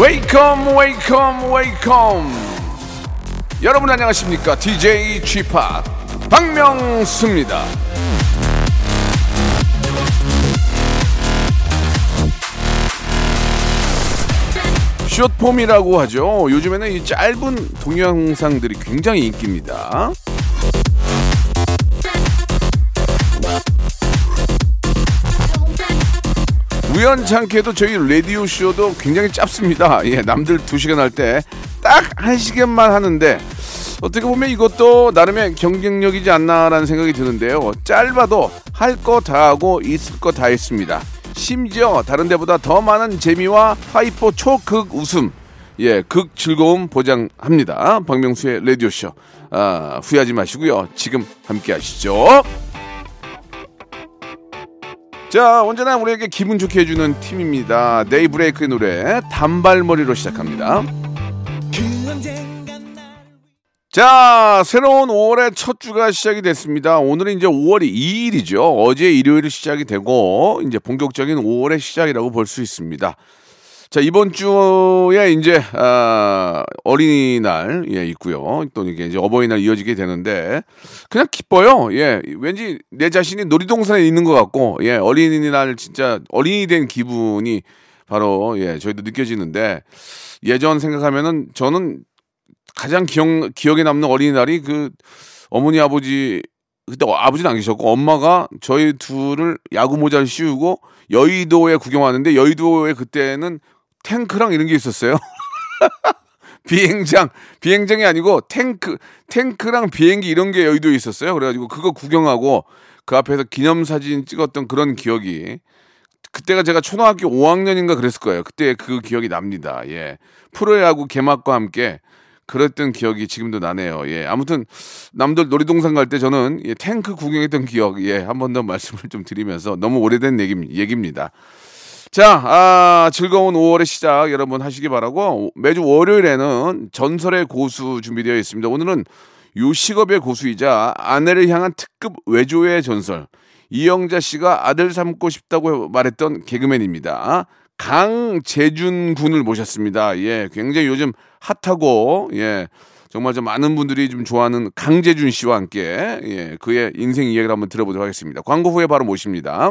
Wake up wake up wake up. 여러분 안녕하십니까? DJ G Park 박명수입니다. 숏폼이라고 하죠. 요즘에는 이 짧은 동영상들이 굉장히 인기입니다 우연찮게도 저희 라디오 쇼도 굉장히 짧습니다. 예, 남들 두 시간 할 때딱한 시간만 하는데 어떻게 보면 이것도 나름의 경쟁력이지 않나라는 생각이 드는데요. 짧아도 할 거 다 하고 있을 거 다 했습니다. 심지어 다른 데보다 더 많은 재미와 hyper 초극 웃음, 예, 극 즐거움 보장합니다. 박명수의 라디오 쇼. 아, 후회하지 마시고요. 지금 함께 하시죠. 자, 언제나 우리에게 기분 좋게 해주는 팀입니다. 데이브레이크의 노래 단발머리로 시작합니다. 자, 새로운 5월의 첫 주가 시작이 됐습니다. 오늘은 이제 5월 2일이죠. 어제 일요일 시작이 되고 이제 본격적인 5월의 시작이라고 볼 수 있습니다. 자, 이번 주에 이제 아, 어린이날 예 있고요. 또 이게 이제 어버이날 이어지게 되는데 그냥 기뻐요. 예, 왠지 내 자신이 놀이동산에 있는 것 같고 예, 어린이날 진짜 어린이 된 기분이 바로 예 저희도 느껴지는데 예전 생각하면은 저는 가장 기억 기억에 남는 어린이날이 그 어머니 아버지 그때 아버지는 안 계셨고 엄마가 저희 둘을 야구 모자를 씌우고 여의도에 구경하는데 여의도에 그때는 탱크랑 이런 게 있었어요. 비행장, 비행장이 아니고 탱크, 탱크랑 비행기 이런 게 여의도에 있었어요. 그래가지고 그거 구경하고 그 앞에서 기념사진 찍었던 그런 기억이 그때가 제가 초등학교 5학년인가 그랬을 거예요. 그때 그 기억이 납니다. 예. 프로야구 개막과 함께 그랬던 기억이 지금도 나네요. 예. 아무튼 남들 놀이동산 갈 때 저는 예, 탱크 구경했던 기억 예, 한 번 더 말씀을 좀 드리면서 너무 오래된 얘기, 얘기입니다. 자, 아, 즐거운 5월의 시작 여러분 하시기 바라고 매주 월요일에는 전설의 고수 준비되어 있습니다. 오늘은 요식업의 고수이자 아내를 향한 특급 외조의 전설 이영자 씨가 아들 삼고 싶다고 말했던 개그맨입니다. 강재준 군을 모셨습니다. 예, 굉장히 요즘 핫하고 예. 정말 좀 많은 분들이 좀 좋아하는 강재준 씨와 함께 예, 그의 인생 이야기를 한번 들어보도록 하겠습니다. 광고 후에 바로 모십니다.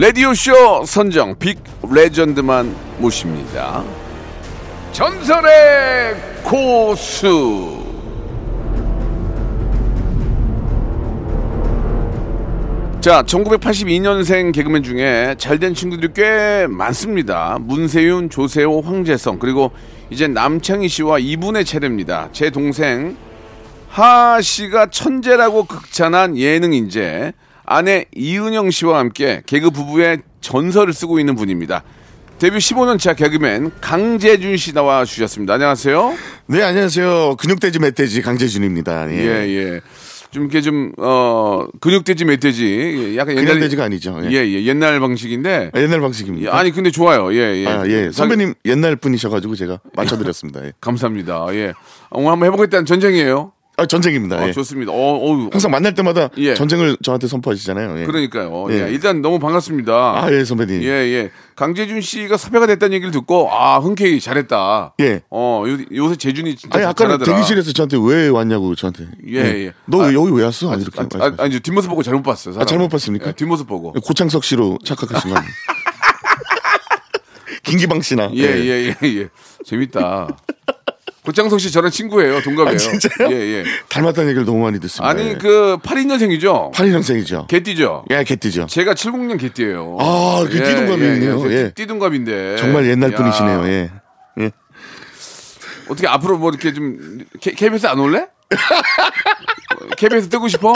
라디오쇼 선정 빅 레전드만 모십니다. 전설의 고수. 자, 1982년생 개그맨 중에 잘된 친구들이 꽤 많습니다. 문세윤, 조세호, 황재성, 그리고 이제 남창희 씨와 이분의 차례입니다. 제 동생 하 씨가 천재라고 극찬한 예능 인재 아내 이은영 씨와 함께 개그 부부의 전설을 쓰고 있는 분입니다. 데뷔 15년 차 개그맨 강재준 씨 나와 주셨습니다. 안녕하세요. 네, 안녕하세요. 근육돼지 멧돼지 강재준입니다. 예. 예, 예. 좀 이렇게 좀, 어, 근육돼지 멧돼지. 예, 약간 옛날. 돼지가 아니죠. 예. 예, 예. 옛날 방식인데. 아, 옛날 예, 방식입니다. 아니, 근데 좋아요. 예, 예. 아, 예. 선배님 옛날 분이셔가지고 제가 맞춰드렸습니다. 예. 감사합니다. 예. 오늘 한번 해보겠다는 전쟁이에요. 아, 전쟁입니다. 아, 예. 좋습니다. 어, 어우. 항상 만날 때마다 예. 전쟁을 저한테 선포하시잖아요. 예. 그러니까요. 예. 예. 일단 너무 반갑습니다. 아, 예, 선배님. 예, 예. 강재준 씨가 섭외가 됐다는 얘기를 듣고, 아, 흔쾌히 잘했다. 예. 어, 요, 요새 재준이 진짜 아니, 아까는 잘하더라. 대기실에서 저한테 왜 왔냐고 저한테. 예, 예. 너 아, 여기 왜 왔어? 아니, 이렇게 아. 아, 아니, 뒷모습 보고 잘못 봤어요. 사람. 아, 잘못 봤습니까? 예, 뒷모습 보고. 고창석 씨로 착각하신 거 아니에요? 김기방 씨나. 예, 예, 예, 예. 재밌다. 고창석 씨 저랑 친구예요. 동갑이에요. 아, 진짜요? 예, 예. 닮았다는 얘기를 너무 많이 듣습니다. 아니 예. 그 82년생이죠. 82년생이죠. 개띠죠. 예, 개띠죠. 제가 70년 개띠예요. 아, 그 띠동갑이네요. 예. 띠동갑인데. 정말 옛날 야, 분이시네요. 예. 예. 어떻게 앞으로 뭐 이렇게 좀 KBS 안 올래? KBS 뜨고 싶어?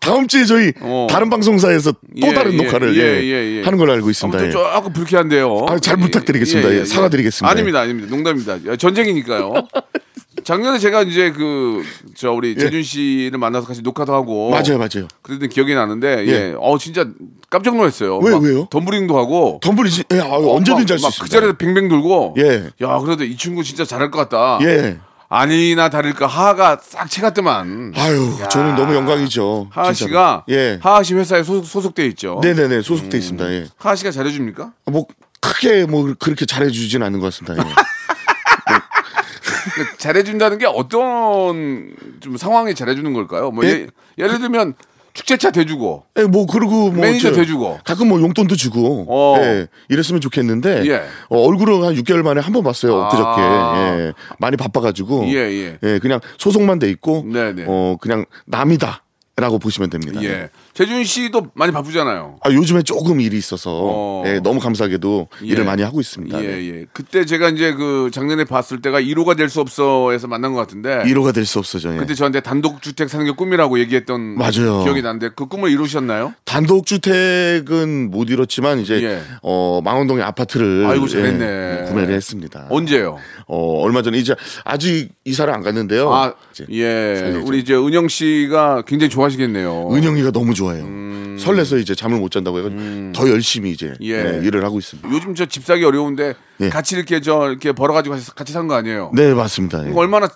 다음 주에 저희 어. 다른 방송사에서 또 예, 다른 예, 녹화를 예, 예, 예, 예. 하는 걸로 알고 있습니다. 아무튼 예. 조금 불쾌한데요. 아, 잘 부탁드리겠습니다. 예, 사과드리겠습니다. 아닙니다, 아닙니다. 농담입니다. 야, 전쟁이니까요. 작년에 제가 이제 그 저 우리 재준 씨를 만나서 같이 녹화도 하고 예. 맞아요, 맞아요. 그랬던 기억이 나는데 예. 예. 어 진짜 깜짝 놀랐어요. 왜, 막 왜요? 덤블링도 하고 덤블이지, 예, 아, 언제든지 할수막 있습니다. 그 자리에서 뱅뱅 돌고 예. 야 그래도 이 친구 진짜 잘할 것 같다. 예. 아니나 다를까 하하가 싹 채갔더만. 아유, 저는 너무 영광이죠. 하하 진짜로. 씨가 예. 하하 씨 회사에 소, 소속돼 있죠. 네네네, 소속돼 있습니다. 예. 하하 씨가 잘해줍니까? 뭐, 크게 뭐, 그렇게 잘해주진 않는 것 같습니다. 예. 잘해준다는 게 어떤 좀 상황에 잘해주는 걸까요? 뭐 예? 예, 를 들면 축제차 대주고 예, 뭐, 그리고 뭐. 매니저 저- 대주고. 가끔 뭐 용돈도 주고. 어. 예. 이랬으면 좋겠는데. 예. 어, 얼굴은 한 6개월 만에 한 번 봤어요. 엊그저께. 아. 예. 많이 바빠 가지고. 예, 예. 예, 그냥 소속만 돼 있고. 네네. 어, 그냥 남이다. 라고 보시면 됩니다. 예. 재준 씨도 많이 바쁘잖아요. 아, 요즘에 조금 일이 있어서 어. 예, 너무 감사하게도 예. 일을 많이 하고 있습니다. 예, 네. 예. 그때 제가 이제 그 작년에 봤을 때가 1호가 될 수 없어에서 만난 것 같은데 1호가 될 수 없어져. 예. 그때 저한테 단독 주택 사는 게 꿈이라고 얘기했던 맞아요. 기억이 나는데 그 꿈을 이루셨나요? 단독 주택은 못 이뤘지만 이제 예. 어, 망원동에 아파트를 아이고, 잘했네. 예, 구매를 했습니다. 언제요? 어, 얼마 전에 이제 아직 이사를 안 갔는데요. 아, 이제 예. 살려줘. 우리 이제 은영 씨가 굉장히 좋아 하시겠네요. 은영이가 너무 좋아해요. 설레서 이제 잠을 못 잔다고 해가지고 더 열심히 이제 음. 예. 예, 일을 하고 있습니다. 요즘 저 집 사기 어려운데 예. 같이 이렇게 저 이렇게 벌어가지고 같이, 산 거 아니에요? 네 맞습니다. 예. 얼마나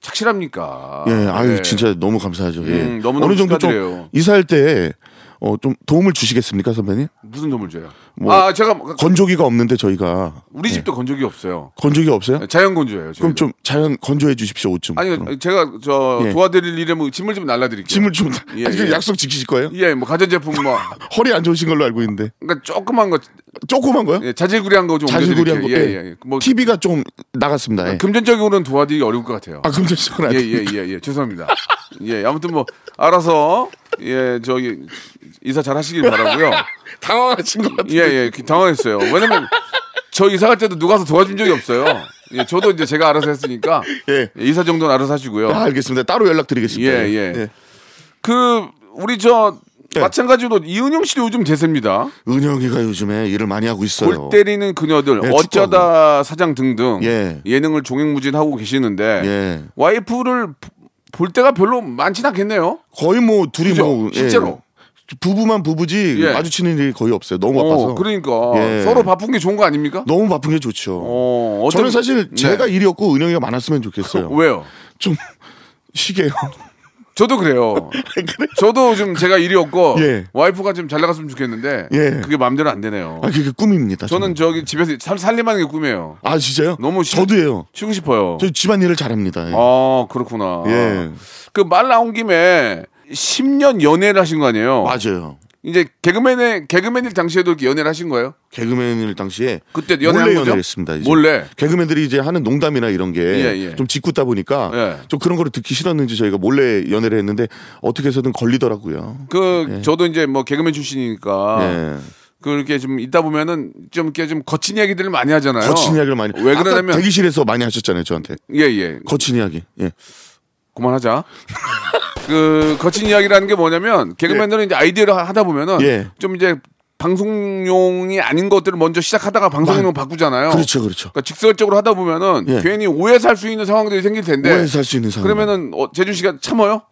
착실합니까? 예, 아유 네. 진짜 너무 감사하죠. 예. 음, 너무너무 어느 정도 축하드려요. 좀 이사할 때 어, 좀 도움을 주시겠습니까, 선배님? 무슨 도움을 줘요? 뭐, 아, 제가 건조기가 없는데 저희가 우리 집도 건조기 없어요. 건조기 없어요? 자연 건조예요. 네. 그럼 저희도. 좀 자연 건조해 주십시오 옷 좀. 아니 그럼. 제가 저 예. 도와드릴 일에 뭐 짐을 좀 날라드릴게요. 짐을 좀 예, 아니, 그 예. 약속 지키실 거예요? 예, 뭐 가전제품 뭐 허리 안 좋으신 걸로 알고 있는데 그러니까 조그만 거 조그만 거요? 예, 자질구레한 거 좀 자질구리한 거. 옮겨드릴게요. 예, 예. 뭐 TV가 좀 나갔습니다. 예. 금전적으로는 도와드리기 어려울 것 같아요. 아 금전적으로 안 예, 돼. 예, 예, 예. 죄송합니다. 예, 아무튼 뭐 알아서 예, 저기 이사 잘 하시길 바라고요. 당황하신 것 같아요. 예, 예. 당황했어요. 왜냐면 저 이사 갈 때도 누가 와서 도와준 적이 없어요. 예, 저도 이제 제가 알아서 했으니까 예. 이사 정도는 알아서 하시고요. 아, 알겠습니다. 따로 연락드리겠습니다. 예, 예. 그 우리 저 예. 마찬가지로 이은영 씨도 요즘 대세입니다. 은영이가 요즘에 일을 많이 하고 있어요. 골 때리는 그녀들, 예, 어쩌다 사장 등등 예. 예능을 종횡무진하고 계시는데 예. 와이프를 보- 볼 때가 별로 많진 않겠네요. 거의 뭐 둘이 그죠? 뭐 예. 실제로. 부부만 부부지 예. 마주치는 일이 거의 없어요. 너무 바빠서. 어, 그러니까 예. 서로 바쁜 게 좋은 거 아닙니까? 너무 바쁜 게 좋죠. 어, 어떤- 저는 사실 네. 제가 일이 없고 은영이가 많았으면 좋겠어요. 왜요? 좀 쉬게요. 저도 그래요. 저도 좀 제가 일이 없고 예. 와이프가 좀 잘 나갔으면 좋겠는데 예. 그게 마음대로 안 되네요. 아 그게 꿈입니다. 저는 저기 집에서 살, 살림하는 게 꿈이에요. 아 진짜요? 너무 쉬- 저도예요. 쉬고 싶어요. 저 집안일을 잘합니다. 예. 아 그렇구나. 예. 그 말 나온 김에 10년 연애를 하신 거 아니에요? 맞아요. 이제 개그맨의 개그맨일 당시에도 연애를 하신 거예요? 개그맨일 당시에 그때 몰래? 연애를 했습니다. 이제. 몰래. 개그맨들이 이제 하는 농담이나 이런 게 예, 좀 예. 짓궂다 보니까 예. 좀 그런 거를 듣기 싫었는지 저희가 몰래 연애를 했는데 어떻게 해서든 걸리더라고요. 그 저도 이제 뭐 개그맨 출신이니까 예. 그렇게 좀 있다 보면은 좀 이렇게 좀 거친 얘기들을 많이 하잖아요. 거친 이야기를 많이. 왜 그러냐면 대기실에서 많이 하셨잖아요, 저한테. 예 예. 거친 이야기. 예. 그만하자. 그 거친 이야기라는 게 뭐냐면 개그맨들은 이제 아이디어를 하- 하다 보면은 예. 좀 이제 방송용이 아닌 것들을 먼저 시작하다가 방송용 바꾸잖아요. 그렇죠, 그렇죠. 그러니까 직설적으로 하다 보면은 예. 괜히 오해서 할수 있는 상황들이 생길 텐데. 오해서 할수 있는 상황. 그러면은 어, 재준 씨가 참어요?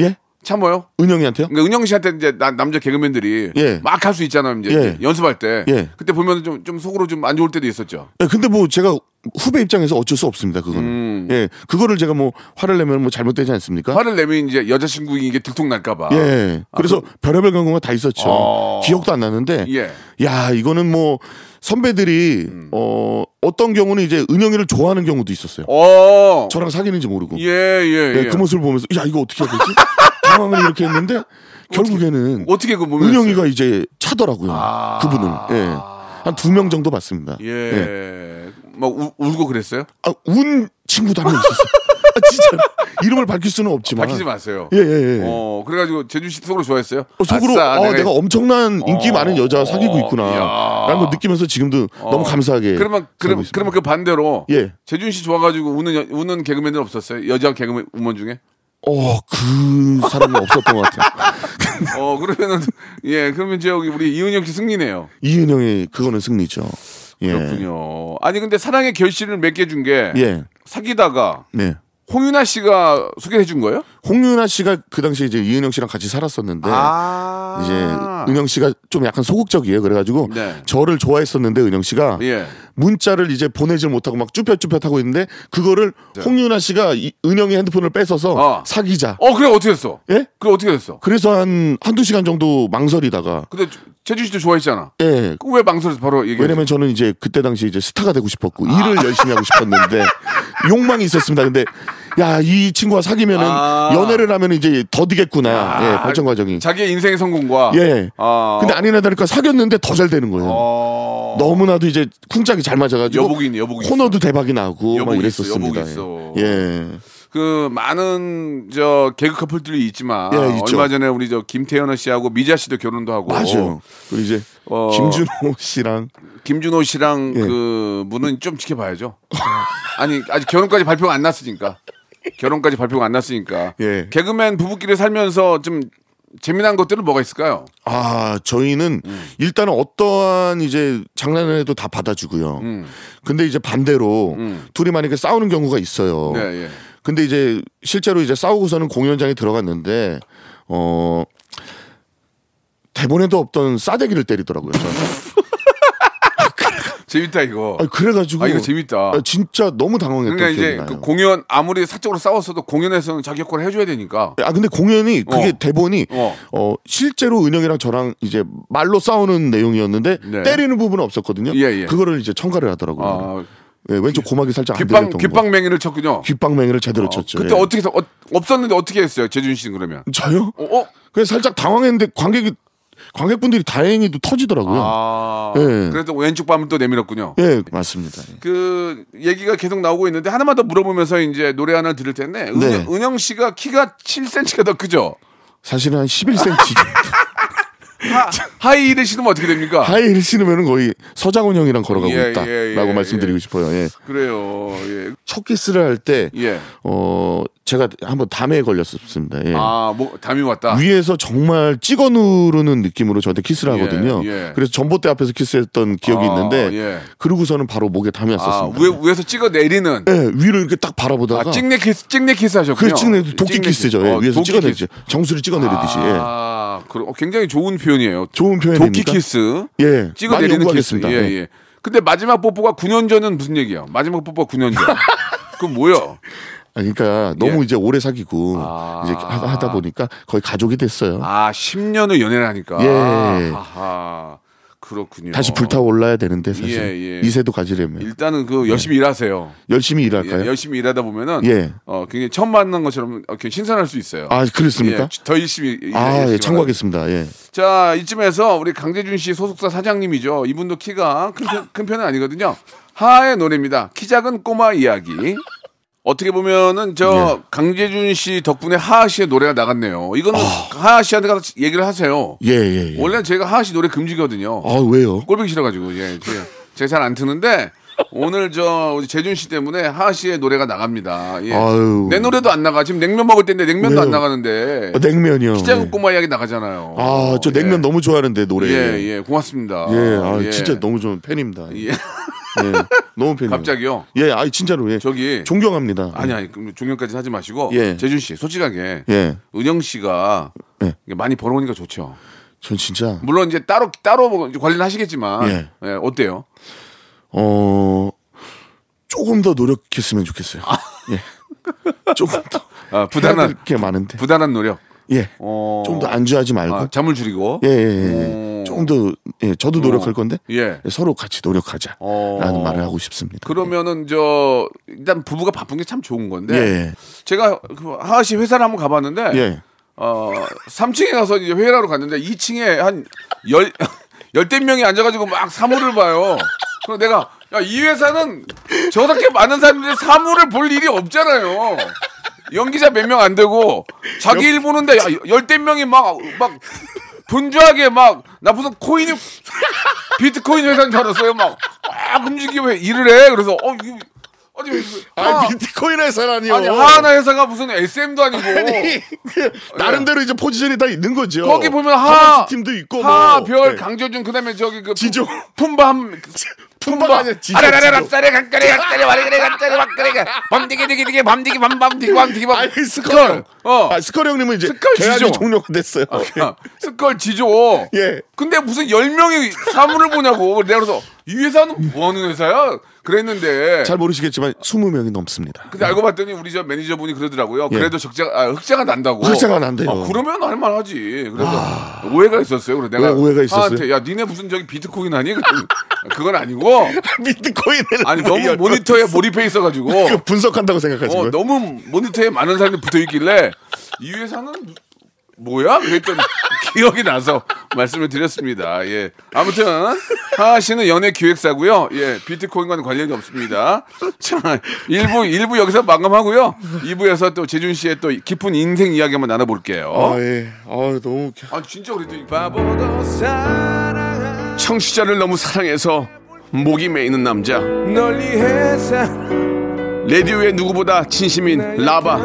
예? 참어요? 은영이한테요? 그러니까 은영 씨한테 이제 나- 남자 개그맨들이 예. 막 할 수 있잖아요. 이제 예. 연습할 때. 예. 그때 보면 좀, 좀 속으로 좀 안 좋을 때도 있었죠. 예, 근데 뭐 제가 후배 입장에서 어쩔 수 없습니다. 그거는. 음. 예, 그거를 제가 뭐 화를 내면 뭐 잘못되지 않습니까? 화를 내면 이제 여자친구 이게 들통 날까봐. 예. 그래서 별의별 경우가 다 있었죠. 어. 기억도 안 나는데. 예. 야, 이거는 뭐 선배들이 어 어떤 경우는 이제 은영이를 좋아하는 경우도 있었어요. 어. 저랑 사귀는지 모르고. 예, 예, 예, 예. 그 모습을 보면서 야 이거 어떻게 해야 되지? 당황을 이렇게 했는데 결국에는 어떻게 그 몸에 은영이가 이제 차더라고요. 아. 그분을. 예. 한 두 명 정도 봤습니다. 예. 뭐 우- 울고 그랬어요? 아, 운 친구도 한 명 있었어. 아, 진짜 이름을 밝힐 수는 없지만. 밝히지 마세요. 예, 예, 예. 어, 그래가지고 제주 씨 속으로 좋아했어요. 어, 속으로 아싸, 아, 내가, 엄청난 인기 어, 많은 여자 사귀고 어, 있구나. 라는 걸 느끼면서 지금도 너무 감사하게. 그러면 살고 그러면 그 반대로 예. 재준 씨 좋아가지고 우는 여- 우는 개그맨들 없었어요? 여자 개그맨 우먼 중에? 어, 그 사람은 없었던 것 같아요. 어 그러면은 예 그러면 저기 우리 이은영 씨 승리네요. 이은영의 그거는 승리죠. 예. 그렇군요. 아니 근데 사랑의 결실을 맺게 준 게 예. 사귀다가 네. 홍윤아 씨가 소개해 준 거예요? 홍윤아 씨가 그 당시에 이제 이은영 씨랑 같이 살았었는데 아 이제 은영 씨가 좀 약간 소극적이에요. 그래가지고 네. 저를 좋아했었는데 은영 씨가 예. 문자를 이제 보내질 못하고 막 쭈뼛쭈뼛 하고 있는데 그거를 홍윤아 씨가 이- 은영이 핸드폰을 뺏어서 어. 사귀자. 어 그래 어떻게 됐어? 예? 그래 어떻게 됐어? 그래서 한 한두 시간 정도 망설이다가 근데 재준 씨도 좋아했잖아. 예. 왜 망설여서 바로 얘기해? 왜냐면 저는 이제 그때 당시 이제 스타가 되고 싶었고 일을 열심히 하고 싶었는데 욕망이 있었습니다. 근데 야 이 친구와 사귀면은 아. 연애를 하면 이제 더디겠구나. 예, 발전 과정이. 자기의 인생의 성공과 예. 아. 근데 아니나 다를까 사귀었는데 더 잘 되는 거예요. 어. 너무나도 이제 쿵짝이 잘 맞아가지고 여복이 여복이 코너도 대박이 나고 막 여복이 이랬었습니다. 있어, 여복이 있어. 예. 그 많은 저 개그 커플들이 있지만 예. 얼마 전에 우리 저 김태현 씨하고 미자 씨도 결혼도 하고 맞아요. 그리고 이제 어. 김준호 씨랑 김준호 씨랑 예. 그 분은 좀 지켜봐야죠. 아니 아직 결혼까지 발표가 안 났으니까 결혼까지 발표가 안 났으니까 예. 개그맨 부부끼리 살면서 좀 재미난 것들은 뭐가 있을까요? 아 저희는 음. 일단은 어떠한 이제 장난을 해도 다 받아주고요. 음. 근데 이제 반대로 둘이 만약에 싸우는 경우가 있어요. 네, 예. 근데 이제 실제로 이제 싸우고서는 공연장에 들어갔는데 어 대본에도 없던 싸대기를 때리더라고요. 저한테. 재밌다 이거. 아, 그래가지고 아, 이거 재밌다. 아, 진짜 너무 당황했던 그러니까 이제. 그 공연 아무리 사적으로 싸웠어도 공연에서는 자기 역할을 해줘야 되니까. 아 근데 공연이 그게 어. 대본이 어. 어. 실제로 은영이랑 저랑 이제 말로 싸우는 내용이었는데 네. 때리는 부분은 없었거든요. 예, 예. 그거를 이제 첨가를 하더라고요. 아, 예, 왼쪽 고막이 살짝 안 귓방 들렸던 거. 귓방맹이를 쳤군요. 귓방맹이를 제대로 쳤죠. 그때 예. 어떻게 해서- 어, 없었는데 어떻게 했어요, 재준 씨는 그러면? 저요? 어? 어? 그냥 살짝 당황했는데 관객이 관객분들이 다행히도 터지더라고요. 아, 예. 그래도 왼쪽 밤을 또 내밀었군요. 예, 맞습니다. 예. 그 얘기가 계속 나오고 있는데 하나만 더 물어보면서 이제 노래 하나 들을 텐데 네. 은영, 은영 씨가 키가 7cm가 더 크죠? 사실은 한 11cm 하, 하 이힐을 신으면 어떻게 됩니까? 하이힐 신으면 거의 서장훈 형이랑 걸어가고 예, 있다라고 예, 예, 말씀드리고 예. 싶어요. 예. 그래요. 예. 첫 키스를 할때 예. 어, 제가 한번 담에 걸렸었습니다. 예. 아, 뭐 담이 왔다. 위에서 정말 찍어 누르는 느낌으로 저한테 키스를 하거든요. 예, 예. 그래서 전봇대 앞에서 키스했던 기억이 아, 있는데 예. 그러고서는 바로 목에 담이 아, 왔었습니다. 위에, 위에서 찍어 내리는 예, 위로 이렇게 딱 바라보다가 아, 찍내 키스, 찍내 키스 하셨군요. 그 찍내 도끼 찍내 키스죠. 키스. 예, 어, 위에서 찍어내듯이 키스. 정수리를 찍어 내리듯이. 예. 아, 그럼 어, 굉장히 좋은 표현이에요. 좋은 도끼 표현입니까? 키스. 예, 찍어 내리는 키스. 예, 예. 예. 근데 마지막 뽀뽀가 9년 전은 무슨 얘기야? 마지막 뽀뽀가 9년 전. 그럼 뭐야? 아, 그러니까 너무 예. 이제 오래 사귀고 아. 이제 하- 하다 보니까 거의 가족이 됐어요. 아, 10년을 연애를 하니까. 예. 아하. 그렇군요. 다시 불타올라야 되는데 사실 예, 예. 이세도 가지려면 일단은 그 열심히 일하세요. 열심히 예, 일할까요? 열심히 일하다 보면은 예. 어 굉장히 처음 만난 것처럼 이렇게 신선할 수 있어요. 아 그렇습니까? 예, 더 열심히 일- 아, 예, 참고하겠습니다. 예. 자 이쯤에서 우리 강재준 씨 소속사 사장님이죠. 이분도 키가 큰, 편, 큰 편은 아니거든요. 하하의 노래입니다. 키 작은 꼬마 이야기. 어떻게 보면은 저 예. 강재준 씨 덕분에 하하 씨의 노래가 나갔네요. 이거는 하하 씨한테 가서 얘기를 하세요. 예, 예, 예. 원래 제가 하하 씨 노래 금지거든요. 아, 왜요? 꼴보기 싫어가지고 예, 제- 제가 잘 안 트는데 오늘 저 우리 재준 씨 때문에 하하 씨의 노래가 나갑니다. 예. 아유. 내 노래도 안 나가. 지금 냉면 먹을 때인데 냉면도 왜요? 안 나가는데. 어, 냉면이요. 키 작은 예. 꼬마 이야기 나가잖아요. 아, 저 냉면 예. 너무 좋아하는데 노래. 예, 예, 고맙습니다. 예, 아, 예. 진짜 너무 좋은 팬입니다. 예. 예. 너무 팬이에요. 갑자기요. 예, 아, 진짜로 예. 저기 존경합니다. 아니 아니 그럼 종영까지 하지 마시고 예. 재준 씨 솔직하게 예. 은영 씨가 예. 많이 벌어오니까 좋죠. 전 진짜 물론 이제 따로 따로 뭐 관리는 하시겠지만 예. 예, 어때요? 어 조금 더 노력했으면 좋겠어요. 예. 조금 더 아, 부단한 게 많은데. 부단한 노력. 예. 어, 좀더 안주하지 말고. 아, 잠을 줄이고. 예, 예, 예. 어. 조금 더 예, 저도 노력할 건데 예. 서로 같이 노력하자라는 어. 말을 하고 싶습니다. 그러면은 저 일단 부부가 바쁜 게 참 좋은 건데 예. 제가 그 하하 씨 회사를 한번 가봤는데 예. 어 3층에 가서 이제 회의를 하러 갔는데 2층에 한열 열댓 명이 앉아가지고 막 사물을 봐요. 그래서 내가 야, 이 회사는 저렇게 많은 사람들이 사물을 볼 일이 없잖아요. 연기자 몇 명 안 되고 자기 일 보는데 야, 열댓 명이 막 막 분주하게 막 나 무슨 코인이 비트코인 회사인 줄 알았어요. 막, 막 움직이고 일을 해. 그래서 어 아니 아, 하, 비트코인 회사라니요. 아니 하나 회사가 무슨 SM도 아니고 아니, 그 나름대로 이제 포지션이 다 있는 거죠. 거기 보면 하 팀도 있고 하, 뭐. 별, 네. 강조준 그다음에 저기 그 지조. 품밤 품바가 아니라 지조, 아라라라. 쌀에 간까리 간까리 와리그래 간까리 와까리가 밤디기 디기 디기 밤디기 밤밤 디기 밤 디기 밤 아니 스컬 형. 어 아, 스컬 형님은 이제 스컬 지조. 종료가 됐어요. 아, 스컬 지조 예. 근데 무슨 열 명이 사물을 보냐고 내가 그래서 이 회사는 뭐 하는 회사야 그랬는데 잘 모르시겠지만 20명이 넘습니다. 근데 알고 봤더니 우리 저 매니저분이 그러더라고요. 예. 그래도 적자 아, 흑자가 난다고. 흑자가 난대요. 아, 그러면 할만 하지. 그래서 오해가 있었어요. 그래서 내가 왜 오해가 있었어요? 하한테 야 니네 무슨 저기 비트코인 하니? 그건 아니고 비트코인을 아니 너무 열- 모니터에 몰입해 있어 가지고 그 분석한다고 생각하시고요. 어, 너무 모니터에 많은 사람들이 붙어 있길래 이 회사는 뭐야? 그랬더니 기억이 나서 말씀을 드렸습니다. 예. 아무튼 하하 씨는 연예 기획사고요. 예. 비트코인과는 관련이 없습니다. 자, 1부 1부 여기서 마감하고요. 2부에서 또 재준 씨의 또 깊은 인생 이야기 한번 나눠 볼게요. 아 예. 아 너무 웃겨. 아 진짜 그랬더니 바보도 사랑하 청취자를 너무 사랑해서 목이 메이는 남자 널리 해서 레디오의 누구보다 진심인 라바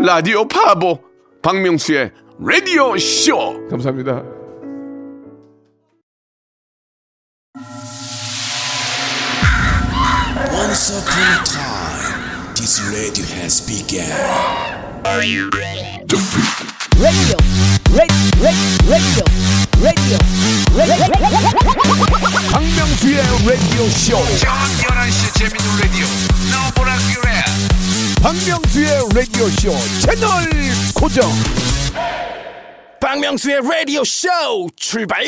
라디오 파보 박명수의 라디오 쇼 감사합니다 Once upon a time, this radio has begun. radio, radio, radio, radio, 박명수의 라디오 쇼. 박명수의 라디오 쇼 채널 고정. 박명수의 라디오 쇼 출발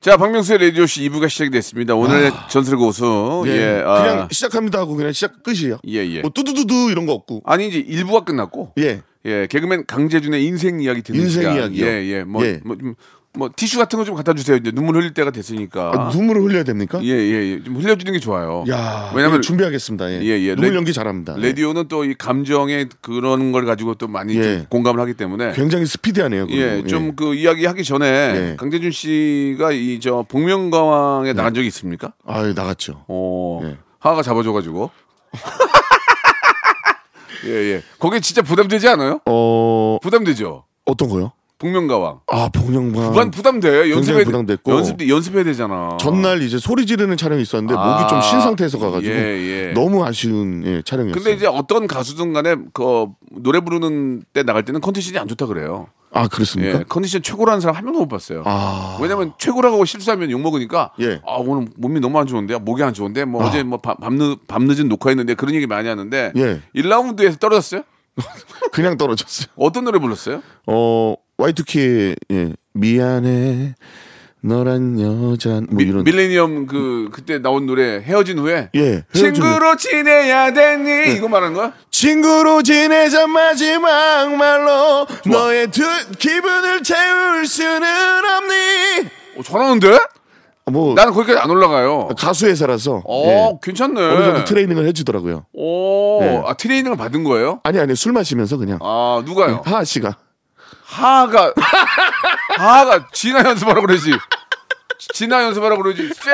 자 박명수의 라디오 쇼 2부가 시작이 됐습니다 오늘의 전설 고수 예. 예, 아, 그냥 시작합니다 하고 그냥 시작 끝이에요. 예, 예. 뭐 뚜두두두 이런 거 없고. 아니 이제 1부가 끝났고 예. 예, 개그맨 강재준의 인생 이야기 듣는 인생 시간. 이야기요? 예, 예. 뭐, 예. 뭐, 좀, 뭐 티슈 같은 거 좀 갖다 주세요. 이제 눈물 흘릴 때가 됐으니까. 아, 눈물을 흘려야 됩니까? 예, 예, 예. 좀 흘려주는 게 좋아요. 야, 왜냐면 이거 준비하겠습니다. 예. 예, 예. 눈물 레- 연기 잘합니다. 예. 라디오는 또 이 감정의 그런 걸 가지고 또 많이 예. 좀 공감을 하기 때문에 굉장히 스피디하네요. 그리고. 예, 좀 그 이야기 하기 전에 예. 강재준 씨가 이 저 복면가왕에 나간 적이 있습니까? 아, 나갔죠. 어, 예. 하하가 잡아줘가지고. 예, 예. 거기 진짜 부담되지 않아요? 어, 부담되죠. 어떤 거요? 복면가왕. 아, 봉영관. 부담 부담돼. 연습해 부담됐고. 연습 연습해야 되잖아. 전날 이제 소리 지르는 촬영이 있었는데 아, 목이 좀 쉰 상태에서 가가지고 예, 예. 너무 아쉬운 예, 촬영이었어요. 근데 이제 어떤 가수든 간에 그 노래 부르는 때 나갈 때는 컨디션이 안 좋다 그래요. 아 그렇습니까? 예, 컨디션 최고라는 사람 한 명도 못 봤어요. 아, 왜냐면 최고라고 실수하면 욕 먹으니까 예. 아 오늘 몸이 너무 안 좋은데 목이 안 좋은데 뭐 어제 뭐밤 늦, 밤 늦은 녹화했는데 그런 얘기 많이 하는데 예. 1라운드에서 떨어졌어요? 그냥 떨어졌어요. 어떤 노래 불렀어요? 어, Y2K 예, 미안해 너란 여자 뭐 미, 이런 밀레니엄 그 그때 나온 노래 헤어진 후에 예, 헤어지면- 친구로 지내야 되니 이거 말하는 거야? 친구로 지내자 마지막 말로 너의 두, 기분을 채울 수는 없니? 어, 잘하는데? 뭐 나는 거기까지 안 올라가요. 가수 회사라서 어, 예, 괜찮네. 어느 정도 트레이닝을 해주더라고요. 오, 네. 아, 트레이닝을 받은 거예요? 아니 아니 술 마시면서 그냥 아, 누가요? 하하 씨가 하하가, 하하가 진화 연습하라고 그러지. 진화 연습하라고 그러지. 쎄!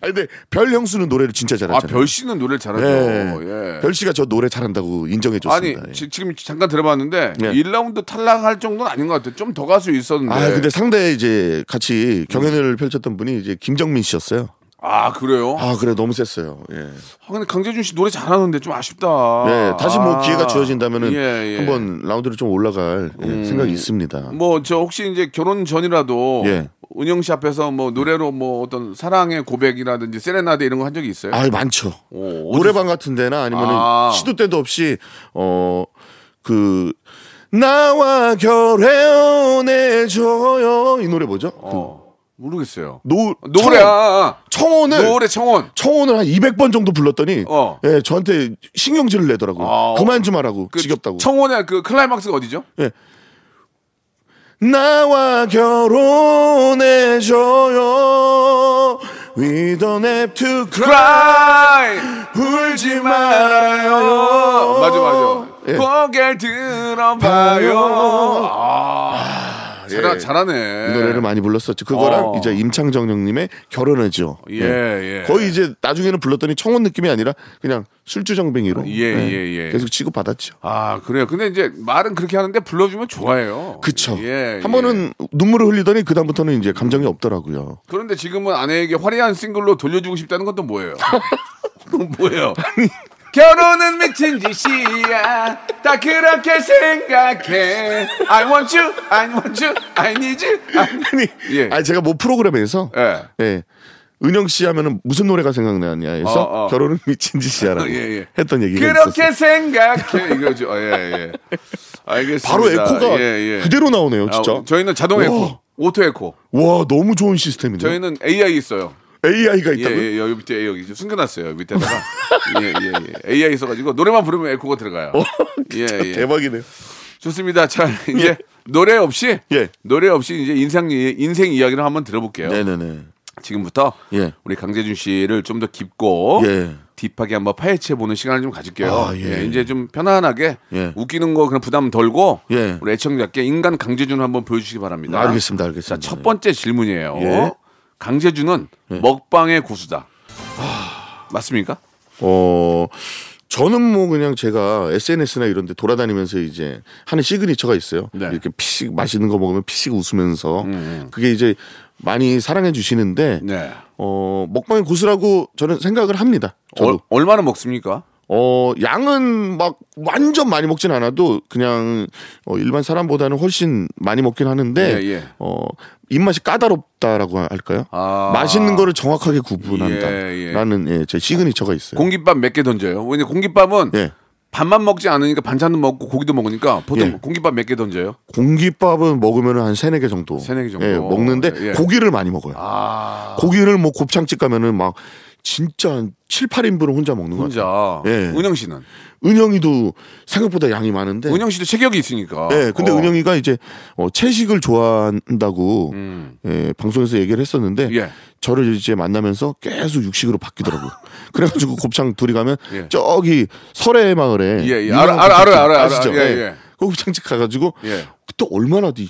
아니 근데 별 형수는 노래를 진짜 아, 잘하잖아요. 별 씨는 노래를 잘하죠. 예. 예. 별 씨가 저 노래 잘한다고 인정해 아니, 줬습니다. 예. 지, 금 잠깐 들어봤는데, 예. 1라운드 탈락할 정도는 아닌 것 같아요. 좀더갈수 있었는데. 아 근데 상대 이제 같이 경연을 펼쳤던 분이 이제 김정민 씨였어요. 아, 그래요? 아, 아 그래 너무 셌어요. 예. 근데 강재준 씨 노래 잘하는데 좀 아쉽다. 네, 다시 뭐 아. 기회가 주어진다면은 예, 예. 한번 라운드를 좀 올라갈 예, 생각이 있습니다. 뭐 저 혹시 이제 결혼 전이라도 예. 은영 씨 앞에서 뭐 노래로 뭐 어떤 사랑의 고백이라든지 세레나데 이런 거 한 적이 있어요? 아 많죠. 오, 노래방 같은 데나 아니면은 아. 시도 때도 없이 어그 나와 결혼해줘요 이 노래 뭐죠? 어, 모르겠어요. 그노 노래 청혼, 아, 청혼을 노래 청혼. 청혼을 한 200번 정도 불렀더니 어. 예 저한테 신경질을 내더라고요. 아. 그만 좀 하라고 그 지겹다고. 청혼의 그 클라이막스가 어디죠? 나와 결혼해줘요. We don't have to cry. 울지 말아요. 맞아 맞아. 예. 고개를 들어봐요. 아, 잘하, 잘하네. 이 노래를 많이 불렀었죠. 그거랑 어. 이제 임창정 형님의 결혼해줘. 예, 예. 거의 이제 나중에는 불렀더니 청혼 느낌이 아니라 그냥 술주정뱅이로 예, 예, 예. 계속 치고 받았죠. 아 그래요. 근데 이제 말은 그렇게 하는데 불러주면 좋아해요. 그쵸. 예, 한 예. 번은 눈물을 흘리더니 그 다음부터는 이제 감정이 없더라고요. 그런데 지금은 아내에게 화려한 싱글로 돌려주고 싶다는 건 또 뭐예요? 뭐예요? 결혼은 미친 짓이야. 다 그렇게 생각해. I want you, I want you, I need you. I- 아니, 예. 아니 제가 뭐 프로그램에서 예. 예. 은영 씨 하면은 무슨 노래가 생각나냐 해서 어, 어. 결혼은 미친 짓이야라고 예, 예. 했던 얘기가 그렇게 있었어요. 생각해 이거죠. 어, 예, 예. 알겠습니다. 바로 에코가 예, 예. 그대로 나오네요, 진짜. 아, 저희는 자동 와. 에코, auto 에코. 와 너무 좋은 시스템이네요. 저희는 AI 있어요. AI가 예, 있다고요? 예, 여기 밑에 여기 좀 숨겨놨어요. 밑에다가 예, 예, 예. AI 있어가지고 노래만 부르면 에코가 들어가요. 예, 예. 대박이네요. 좋습니다. 자 이제 노래 없이 예. 노래 없이 이제 인생 이- 인생 이야기를 한번 들어볼게요. 네네네. 지금부터 예. 우리 강재준 씨를 좀 더 깊고 예. 딥하게 한번 파헤쳐 보는 시간을 좀 가질게요. 아, 예. 예, 이제 좀 편안하게 예. 웃기는 거 그런 부담 덜고 예. 우리 애청자께 인간 강재준을 한번 보여주시기 바랍니다. 알겠습니다, 자, 알겠습니다. 첫 번째 질문이에요. 예. 강재준은 먹방의 고수다. 맞습니까? 어 저는 뭐 그냥 제가 SNS나 이런 데 돌아다니면서 이제 하는 시그니처가 있어요. 네. 음, 이렇게 피식 맛있는 거 먹으면 피식 웃으면서 그게 이제 많이 사랑해 주시는데 네. 어 먹방의 고수라고 저는 생각을 합니다. 저도. 어, 얼마나 먹습니까? 어, 양은 막 완전 많이 먹진 않아도 그냥 어, 일반 사람보다는 훨씬 많이 먹긴 하는데 예, 예. 어, 입맛이 까다롭다라고 할까요? 아. 맛있는 거를 정확하게 구분한다라는 예, 예, 제 시그니처가 있어요. 공깃밥 몇 개 던져요? 왜냐 공깃밥은 예. 밥만 먹지 않으니까 반찬도 먹고 고기도 먹으니까 보통 예. 공깃밥 몇 개 던져요? 공깃밥은 먹으면 한 세네 개 정도. 세네 개 정도. 예, 먹는데 예. 고기를 많이 먹어요. 아 고기를 뭐 곱창집 가면은 막 진짜 한 7, 8인분을 혼자 먹는 거 같아요. 혼자. 예. 은영 씨는 은영이도 생각보다 양이 많은데 은영 씨도 체격이 있으니까. 네, 근데 어. 은영이가 이제 어, 채식을 좋아한다고 음. 예, 방송에서 얘기를 했었는데 예. 저를 이제 만나면서 계속 육식으로 바뀌더라고요. 그래가지고 곱창 둘이 가면 예. 저기 설해 마을에 예, 예. 알아, 알아, 알아, 알아, 아시죠? 알아. 예, 예. 그 곱창집 가가지고 예. 그때 얼마나 뒤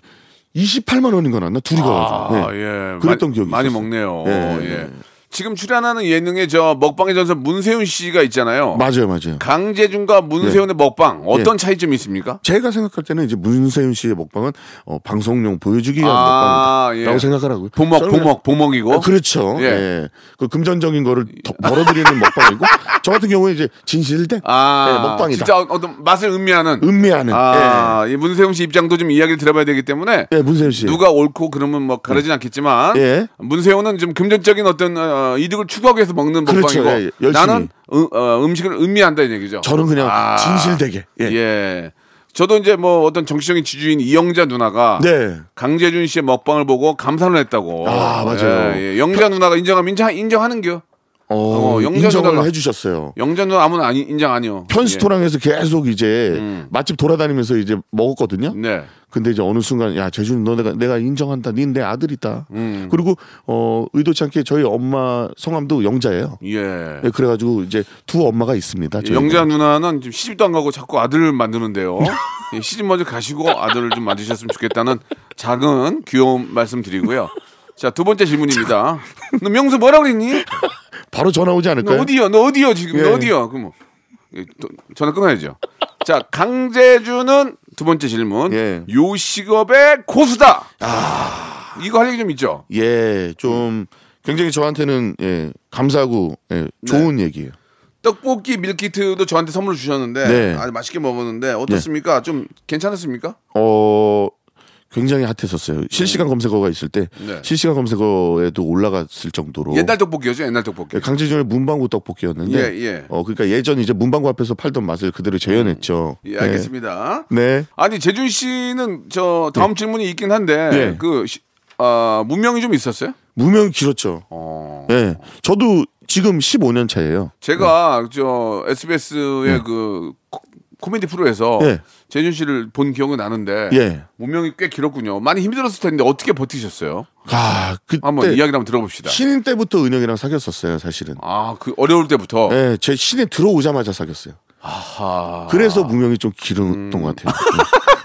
28만 원인가 났나 둘이 가가지고 아, 네. 예. 그랬던 마- 기억이 많이 있었어요. 먹네요. 예, 예. 예. 지금 출연하는 예능에 저 먹방의 전설 문세윤 씨가 있잖아요. 맞아요, 맞아요. 강재준과 문세윤의 먹방 어떤 차이점이 있습니까? 제가 생각할 때는 이제 문세윤 씨의 먹방은 어, 방송용 보여주기 위한 아, 먹방이다라고 예. 생각하라고요. 보먹, 보먹, 보먹이고. 아, 그렇죠. 예. 예. 그 금전적인 거를 더 벌어들이는 먹방이고 저 같은 경우에 이제 진실된 아, 예, 먹방이다. 진짜 어떤 맛을 음미하는. 음미하는. 아, 이 문세윤 씨 입장도 좀 이야기를 들어봐야 되기 때문에 예. 예, 문세윤 씨. 누가 옳고 그러면 뭐 가르진 않겠지만 예. 문세윤은 좀 금전적인 어떤 어, 이득을 추구하기 위해서 먹는 그렇죠. 먹방이고 예, 열심히. 나는 음, 어, 음식을 음미한다 이 얘기죠. 저는 그냥 아. 진실되게. 예. 예. 저도 이제 뭐 어떤 정치적인 지주인 이영자 누나가 네. 강재준 씨의 먹방을 보고 감탄을 했다고. 아, 맞아요. 예, 예. 영자 누나가 인정하면 인정 인정하는겨. 어, 어, 인정을 해주셨어요. 영자 누나 아무나 아니, 인정 아니요. 편스토랑에서 계속 이제 음. 맛집 돌아다니면서 이제 먹었거든요. 예. 네. 근데 이제 어느 순간 야 재준 너 내가 내가 인정한다. 닌 내 아들이다. 음. 그리고 어 의도치 않게 저희 엄마 성함도 영자예요. 예. 예, 그래가지고 이제 두 엄마가 있습니다. 저희가. 영자 누나는 지금 시집도 안 가고 자꾸 아들을 만드는데요. 예, 시집 먼저 가시고 아들을 좀 만드셨으면 좋겠다는 작은 귀여운 말씀 드리고요. 자, 두 번째 질문입니다. 너 명수 뭐라 그랬니? 바로 전화 오지 너 않을까요? 어디요? 너 어디요? 지금 예. 너 어디요? 그럼 뭐, 예, 또 전화 끊어야죠. 자, 강재준은 두 번째 질문. 예. 요식업의 고수다. 이거 할 얘기 좀 있죠. 예, 좀 굉장히 저한테는 예, 감사하고 예, 좋은 네. 얘기예요. 떡볶이 밀키트도 저한테 선물 주셨는데 네. 아주 맛있게 먹었는데 어떻습니까? 좀 괜찮았습니까? 어 굉장히 핫했었어요. 실시간 검색어가 있을 때 네. 실시간 검색어에도 올라갔을 정도로 옛날 떡볶이였죠, 옛날 떡볶이. 예, 강제준의 문방구 떡볶이였는데 예, 예. 어 그러니까 예전 이제 문방구 앞에서 팔던 맛을 그대로 재현했죠. 예, 알겠습니다. 네. 네. 아니 재준 씨는 저 다음 질문이 있긴 한데 예. 그 시- 아, 문명이 좀 있었어요? 무명 길었죠. 어. 예. 저도 지금 15년 차예요. 제가 저 SBS의 네. 그 코미디 프로에서 예. 재준 씨를 본 기억은 나는데 예. 운명이 꽤 길었군요. 많이 힘들었을 텐데 어떻게 버티셨어요? 아 그때 한번 이야기를 한번 들어봅시다. 신인 때부터 은영이랑 사귀었었어요 사실은. 아, 그 어려울 때부터. 예, 제 신인 들어오자마자 사귀었어요. 아하. 그래서 무명이 좀 길었던 것 같아요.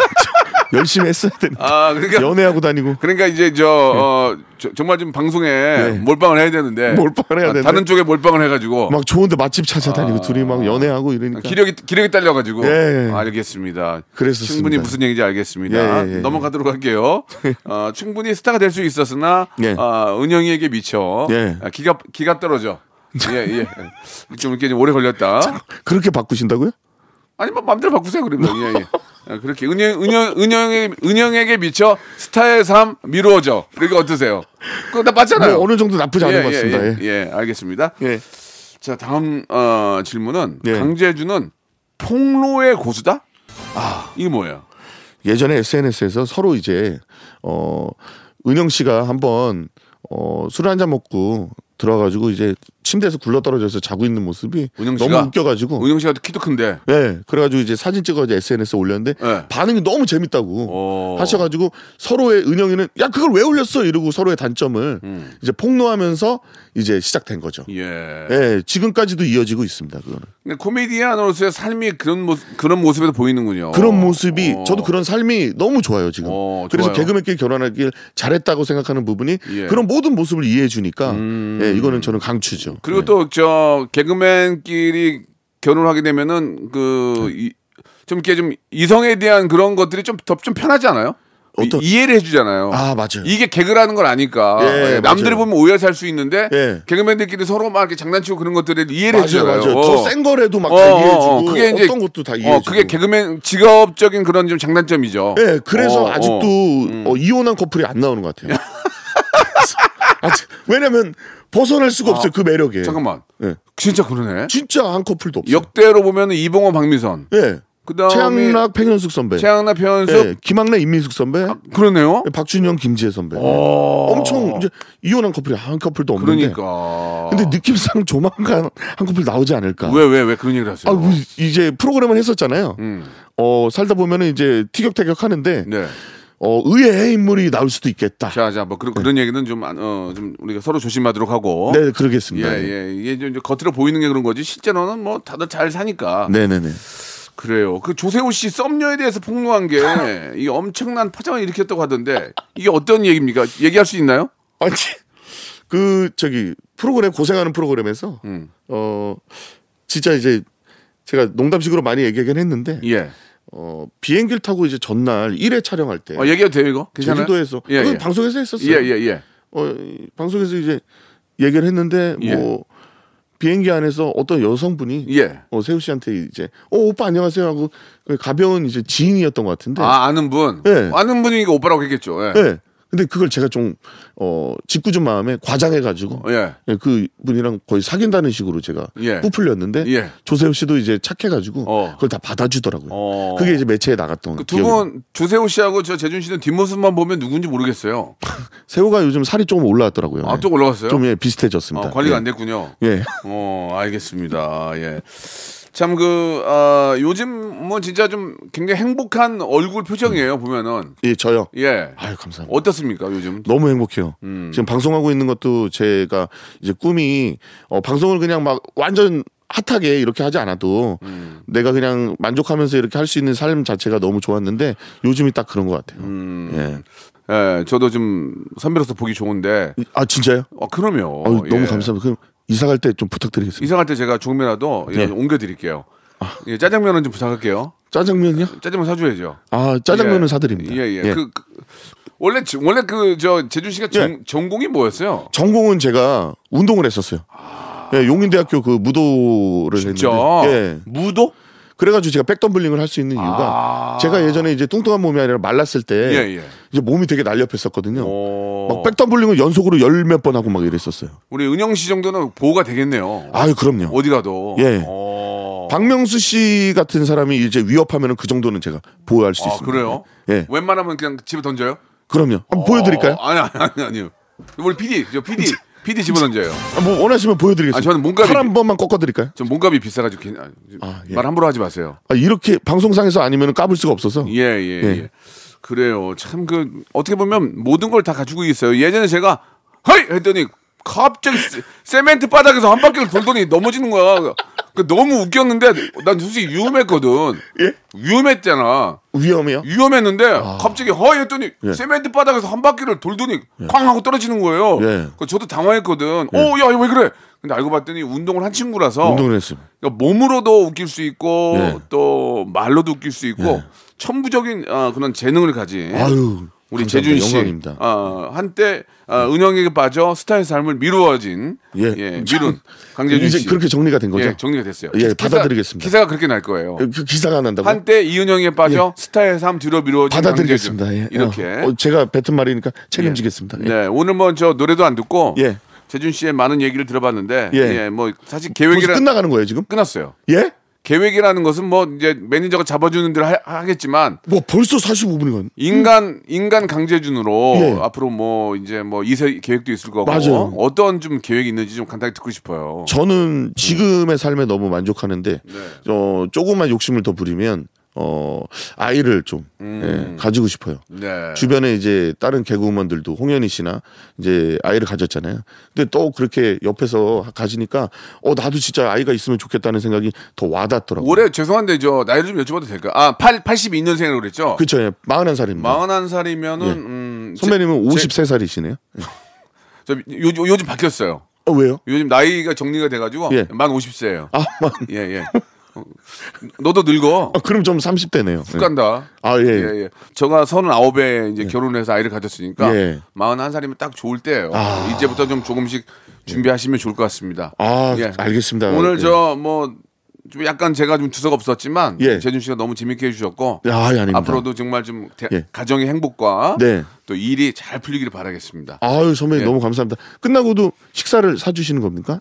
열심히 했어야 되는데 아, 그러니까 연애하고 다니고 그러니까 이제 저, 어, 저- 정말 좀 방송에 몰빵을 해야 되는데 네. 몰빵을 해야 아, 되는데. 다른 쪽에 몰빵을 해가지고 막 좋은데 맛집 찾아다니고 둘이 막 연애하고 이러니까 기력이 기력이 딸려가지고 예. 알겠습니다. 그랬었습니다. 충분히 무슨 얘기인지 알겠습니다. 예, 예, 예. 넘어가도록 할게요. 어, 충분히 스타가 될 수 있었으나 예. 어, 은영이에게 미쳐 예. 아, 기가 기가 떨어져. 예, 예. 좀 이렇게 좀 오래 걸렸다. 그렇게 바꾸신다고요? 아니 뭐 마음대로 바꾸세요 그러면 예, 예. 아, 그렇게 은영 은영 은영에 은영에게 미쳐 스타의 삶 미루어져. 그게 어떠세요? 그거 다 맞잖아요. 뭐 어느 정도 나쁘지 않은 예, 것 같습니다. 예, 예. 예, 예, 알겠습니다. 예. 자 다음 어, 질문은 예. 강재주는 폭로의 고수다? 아 이게 뭐예요? 예전에 SNS에서 서로 이제 어 은영 씨가 한번 어 술 한 잔 먹고 들어가지고 이제 침대에서 굴러 떨어져서 자고 있는 모습이 너무? 웃겨가지고 은영 씨가 키도 큰데 예, 그래가지고 이제 사진 찍어서 SNS에 올렸는데 예. 반응이 너무 재밌다고 어. 하셔가지고 서로의 은영이는 야 그걸 왜 올렸어 이러고 서로의 단점을 이제 폭로하면서 이제 시작된 거죠. 음. 예. 예, 지금까지도 이어지고 있습니다. 그거는 근데 코미디언으로서의 삶이 그런 모습 그런 모습에서 보이는군요. 그런 모습이 어. 저도 그런 삶이 너무 좋아요 지금. 어, 그래서 좋아요. 개그맨끼리 결혼하길 잘했다고 생각하는 부분이 예. 음. 그런 모든 모습을 이해해 주니까 예, 이거는 저는 강추죠. 그리고 예. 또저 개그맨끼리 결혼하게 되면은 그좀 이렇게 좀 이성에 대한 그런 것들이 좀더좀 편하지 않아요? 어떤- 이, 해를 해주잖아요. 아 맞아요. 이게 개그라는 걸 아니까 예, 예, 남들이 맞아요. 보면 오해할 수 있는데 예. 개그맨들끼리 서로 막 이렇게 장난치고 그런 것들을 이해를 해주잖아요. 맞아요. 어. 더센 거라도 막 어, 다 어, 이해해주고 어, 그게 이제 어떤 것도 다 이해해주고. 어, 그게 개그맨 직업적인 그런 좀 장단점이죠. 예, 그래서 어, 아직도 어. 어, 이혼한 커플이 안 나오는 것 같아요. 아직, 왜냐면 벗어날 수가 없어요 그 매력에. 잠깐만, 예. 진짜 그러네. 진짜 한 커플도 없어요. 역대로 보면 이봉호, 박미선, 예. 그다음에 최양락, 팽현숙 선배. 최양락, 편수 예, 김학래, 임민숙 선배. 그러네요. 박준영, 김지혜 선배. 엄청 이제 이혼한 커플이 한 커플도 없는데. 그러니까. 근데 느낌상 조만간 한 커플 나오지 않을까. 왜 왜 왜 그런 얘기를 하세요? 아, 뭐 이제 프로그램을 했었잖아요. 음. 어, 살다 보면은 이제 티격태격 하는데 네. 어, 의외의 인물이 나올 수도 있겠다. 자, 자, 뭐 그런 그런 얘기는 좀, 안- 어, 좀 우리가 서로 조심하도록 하고. 네, 예, 그러겠습니다. 예, 이게 좀 이제 겉으로 보이는 게 그런 거지 실제로는 뭐 다들 잘 사니까. 네, 네, 네. 그래요. 그 조세호 씨 썸녀에 대해서 폭로한 게 이게 엄청난 파장을 일으켰다고 하던데 이게 어떤 얘기입니까? 얘기할 수 있나요? 아니, 그 저기 프로그램 고생하는 프로그램에서 음. 어 진짜 이제 제가 농담식으로 많이 얘기하긴 했는데 예. 어 비행기를 타고 이제 전날 1회 촬영할 때 어, 얘기해도 돼요 이거? 괜찮아요? 제주도에서 예, 예. 방송에서 했었어요. 예, 예, 예. 어, 이 방송에서 이제 얘기를 했는데 예. 뭐 비행기 안에서 어떤 여성분이 예. 어, 세우 씨한테 이제 어 오빠 안녕하세요 하고 가벼운 이제 지인이었던 것 같은데 아, 아는 분. 네. 아는 분이니까 오빠라고 했겠죠. 예. 예. 근데 그걸 제가 좀 어, 짓궂은 마음에 과장해가지고 예. 예, 그 분이랑 거의 사귄다는 식으로 제가 예. 부풀렸는데 예. 조세호 씨도 이제 착해가지고 어. 그걸 다 받아주더라고요. 어. 그게 이제 매체에 나갔던 그두 기억이 분 조세호 씨하고 저 재준 씨는 뒷모습만 보면 누군지 모르겠어요. 세호가 요즘 살이 조금 올라왔더라고요. 아, 또 올라갔어요? 좀 예, 비슷해졌습니다. 아, 관리가 예. 안 됐군요. 예. 어, 알겠습니다. 예. 참, 그, 아, 요즘 뭐 진짜 좀 굉장히 행복한 얼굴 표정이에요, 보면은. 예, 저요. 예. 아유 감사합니다. 어떻습니까, 요즘? 너무 행복해요. 음. 지금 방송하고 있는 것도 제가 이제 꿈이 어, 방송을 그냥 막 완전 핫하게 이렇게 하지 않아도 음. 내가 그냥 만족하면서 이렇게 할 수 있는 삶 자체가 너무 좋았는데 요즘이 딱 그런 것 같아요. 음. 예, 저도 좀 선배로서 보기 좋은데. 예. 아 진짜요? 어, 그럼요. 아유, 예. 너무 감사합니다. 그럼 이사 갈 때 좀 부탁드리겠습니다. 이상할 때 제가 죽으면라도 예, 예. 옮겨드릴게요. 예, 짜장면은 좀 부탁할게요. 짜장면요? 짜장면 사줘야죠. 아 짜장면은 예. 사드립니다. 예, 예. 그, 그, 원래, 지- 원래 그, 저, 재준 씨가 전, 예. 전공이 뭐였어요? 전공은 제가 운동을 했었어요. 예, 용인대학교 그 무도를 진짜? 했는데 예. 무도? 그래가지고 제가 백덤블링을 할 수 있는 이유가 제가 예전에 이제 뚱뚱한 몸이 아니라 말랐을 때 아. 예, 예. 이제 몸이 되게 날렵했었거든요. 오. 막 백덤블링을 연속으로 열 몇 번 하고 막 이랬었어요. 우리 은영 씨 정도는 보호가 되겠네요. 아유 그럼요. 어디 가도. 예. 어. 박명수 씨 같은 사람이 이제 위협하면은 그 정도는 제가 보호할 수 아, 있습니다. 그래요? 예, 웬만하면 그냥 집에 던져요? 그럼요. 한번 보여드릴까요? 어, 아니, 아니, 아니, 아니요. 우리 PD, 저 PD, PD 집어던져요. 아, 뭐 원하시면 보여드리겠습니다. 아, 저는 몸값이 팔한 번만 꺾어드릴까요? 전 몸값이 비싸가지고 괜- 아, 아, 예. 말 함부로 하지 마세요. 아, 이렇게 방송상에서 아니면 까불 수가 없어서. 예, 예, 예. 예. 그래요. 참 그 어떻게 보면 모든 걸 다 가지고 있어요. 예전에 제가 허이 했더니 갑자기 세- 세멘트 바닥에서 한 바퀴를 돌더니 넘어지는 거야. 그 너무 웃겼는데 난 솔직히 위험했거든. 예? 위험했잖아. 위험해요? 위험했는데 갑자기 허이 했더니 예. 세멘트 바닥에서 한 바퀴를 돌더니 쾅 하고 떨어지는 거예요. 예. 그 저도 당황했거든. 어, 야, 이거 왜 그래? 근데 알고 봤더니 운동을 한 친구라서 운동을 했어요. 그러니까 몸으로도 웃길 수 있고 예. 또 말로도 웃길 수 있고 천부적인 어, 그런 재능을 가진 아유. 우리. 재준 씨 영광입니다. 어, 한때 어, 은영에게 빠져 스타의 삶을 미루어진 예. 예, 미룬 강재준 씨 그렇게 정리가 된 거죠? 예, 정리가 됐어요. 예, 기사- 받아들이겠습니다. 기사가 그렇게 날 거예요. 그 기사가 난다고? 한때 이은영에 빠져 스타의 삶 뒤로 미루어진 받아들이겠습니다. 예. 이렇게 어, 어, 제가 뱉은 말이니까 책임지겠습니다. 예. 네 오늘 뭐저 노래도 안 듣고 예. 재준 씨의 많은 얘기를 들어봤는데 예. 예, 뭐 사실 벌써 계획이라 끝나가는 거예요 지금? 끝났어요. 예? 계획이라는 것은 뭐 이제 매니저가 잡아주는 대로 하, 하겠지만 뭐 벌써 45분이건. 인간 인간 강재준으로 예. 앞으로 뭐 이제 뭐 이세 계획도 있을 거고 맞아요. 어떤 좀 계획이 있는지 좀 간단히 듣고 싶어요. 저는 지금의 삶에 너무 만족하는데 네. 어, 조금만 욕심을 더 부리면 어, 아이를 좀 음. 예, 가지고 싶어요. 네. 주변에 이제 다른 개그우먼들도 홍현희 씨나 이제 아이를 가졌잖아요. 근데 또 그렇게 옆에서 가지니까 어 나도 진짜 아이가 있으면 좋겠다는 생각이 더 와닿더라고요. 올해 죄송한데 저 나이를 좀 여쭤봐도 될까요? 아, 8 82년생이라고 그랬죠? 그렇죠. 예. 41살입니다. 41살이면은 예. 음 선배님은 제- 53살이시네요. 저 요, 요즘 바뀌었어요. 어 왜요? 요즘 나이가 정리가 돼 가지고 예. 만 50세예요. 아, 만- 예, 예. 어, 너도 늙어. 아, 그럼 좀 30대네요. 훅 간다. 아, 예. 예, 예. 제가 39에 이제 결혼해서 아이를 가졌으니까 예. 41살이면 딱 좋을 때예요. 아. 이제부터 좀 조금씩 준비하시면 좋을 것 같습니다. 아, 예. 알겠습니다. 오늘 예. 저뭐 좀 약간 제가 좀 주석 없었지만 예. 재준 씨가 너무 재밌게 해주셨고 아, 예. 앞으로도 정말 좀 대- 예. 가정의 행복과 네. 또 일이 잘 풀리기를 바라겠습니다. 아유, 선배님 예. 너무 감사합니다. 끝나고도 식사를 사주시는 겁니까?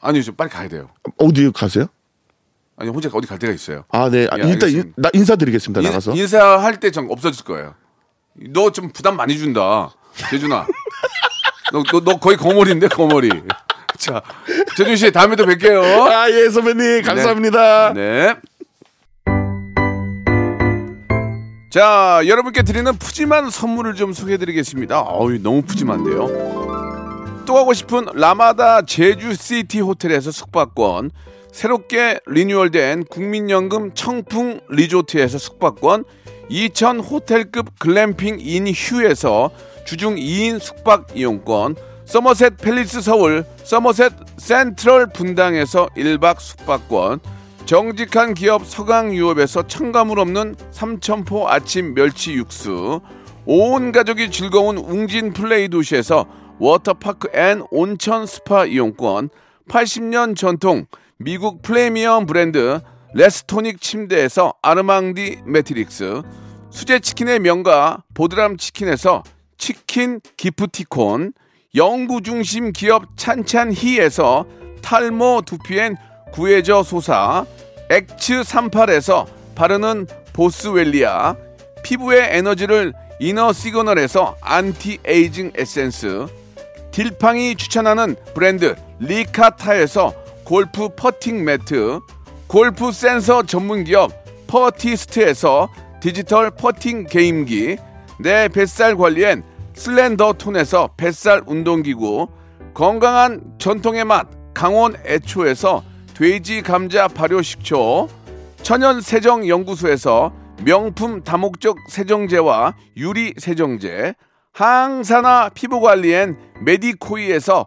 아니요, 좀 빨리 가야 돼요. 어디 가세요? 아니 혼자 어디 갈 데가 있어요. 아, 네. 아, 예, 일단 인. 나 인사드리겠습니다. 나가서. 인, 인사할 때좀 없어질 거예요. 너 좀 부담 많이 준다. 재준아. 너, 너, 너 거의 거머리인데, 거머리. 자, 재준 씨, 다음에 또 뵐게요. 아, 예, 선배님. 감사합니다. 네. 자, 여러분께 드리는 푸짐한 선물을 좀 소개해드리겠습니다. 어우, 너무 푸짐한데요. 또 가고 싶은 라마다 제주시티 호텔에서 숙박권, 새롭게 리뉴얼된 국민연금 청풍 리조트에서 숙박권, 이천 호텔급 글램핑 인 휴에서 주중 2인 숙박 이용권, 서머셋 팰리스 서울, 서머셋 센트럴 분당에서 1박 숙박권, 정직한 기업 서강유업에서 첨가물 없는 삼천포 아침 멸치 육수, 온 가족이 즐거운 웅진 플레이 도시에서 워터파크 and 온천 스파 이용권, 80년 전통 미국 프리미엄 브랜드 레스토닉 침대에서 아르망디 매트리스, 수제 치킨의 명가 보드람 치킨에서 치킨 기프티콘, 연구 중심 기업 찬찬히에서 탈모 두피엔 구해저 소사, 엑츠 38에서 바르는 보스웰리아, 피부의 에너지를 이너 시그널에서 안티 에이징 에센스, 딜팡이 추천하는 브랜드 리카타에서 골프 퍼팅 매트, 골프 센서 전문 기업 퍼티스트에서 디지털 퍼팅 게임기, 내 뱃살 관리엔 슬렌더 톤에서 뱃살 운동기구, 건강한 전통의 맛 강원 애초에서 돼지 감자 발효 식초, 천연 세정 연구소에서 명품 다목적 세정제와 유리 세정제, 항산화 피부 관리엔 메디코이에서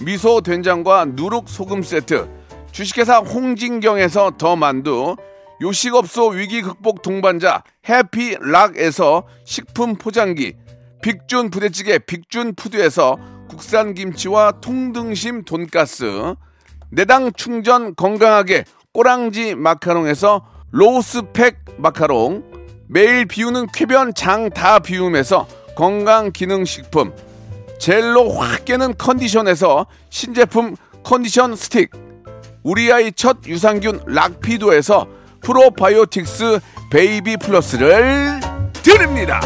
미소 된장과 누룩 소금 세트, 주식회사 홍진경에서 더 만두, 요식업소 위기 극복 동반자 해피락에서 식품 포장기, 빅준 부대찌개 빅준 푸드에서 국산 김치와 통등심 돈가스, 내당 충전 건강하게 꼬랑지 마카롱에서 로스팩 마카롱, 매일 비우는 쾌변 장 다 비움에서 건강 기능 식품, 젤로 확 깨는 컨디션에서 신제품 컨디션 스틱, 우리 아이 첫 유산균 락피도에서 프로바이오틱스 베이비 플러스를 드립니다.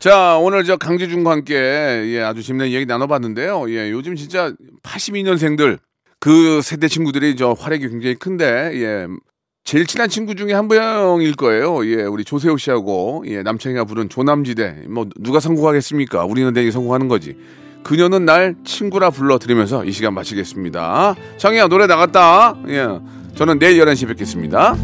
자, 오늘 저 강재준과 함께 예, 아주 재미난 얘기 나눠봤는데요. 예, 요즘 진짜 82년생들 그 세대 친구들이 저 활약이 굉장히 큰데 예, 제일 친한 친구 중에 한 명일 거예요. 예, 우리 조세호 씨하고 예, 남창이가 부른 조남지대 뭐 누가 성공하겠습니까? 우리는 내게 성공하는 거지. 그녀는 날 친구라 불러 드리면서 이 시간 마치겠습니다. 창이야 노래 나갔다. 예, 저는 내일 11시에 뵙겠습니다.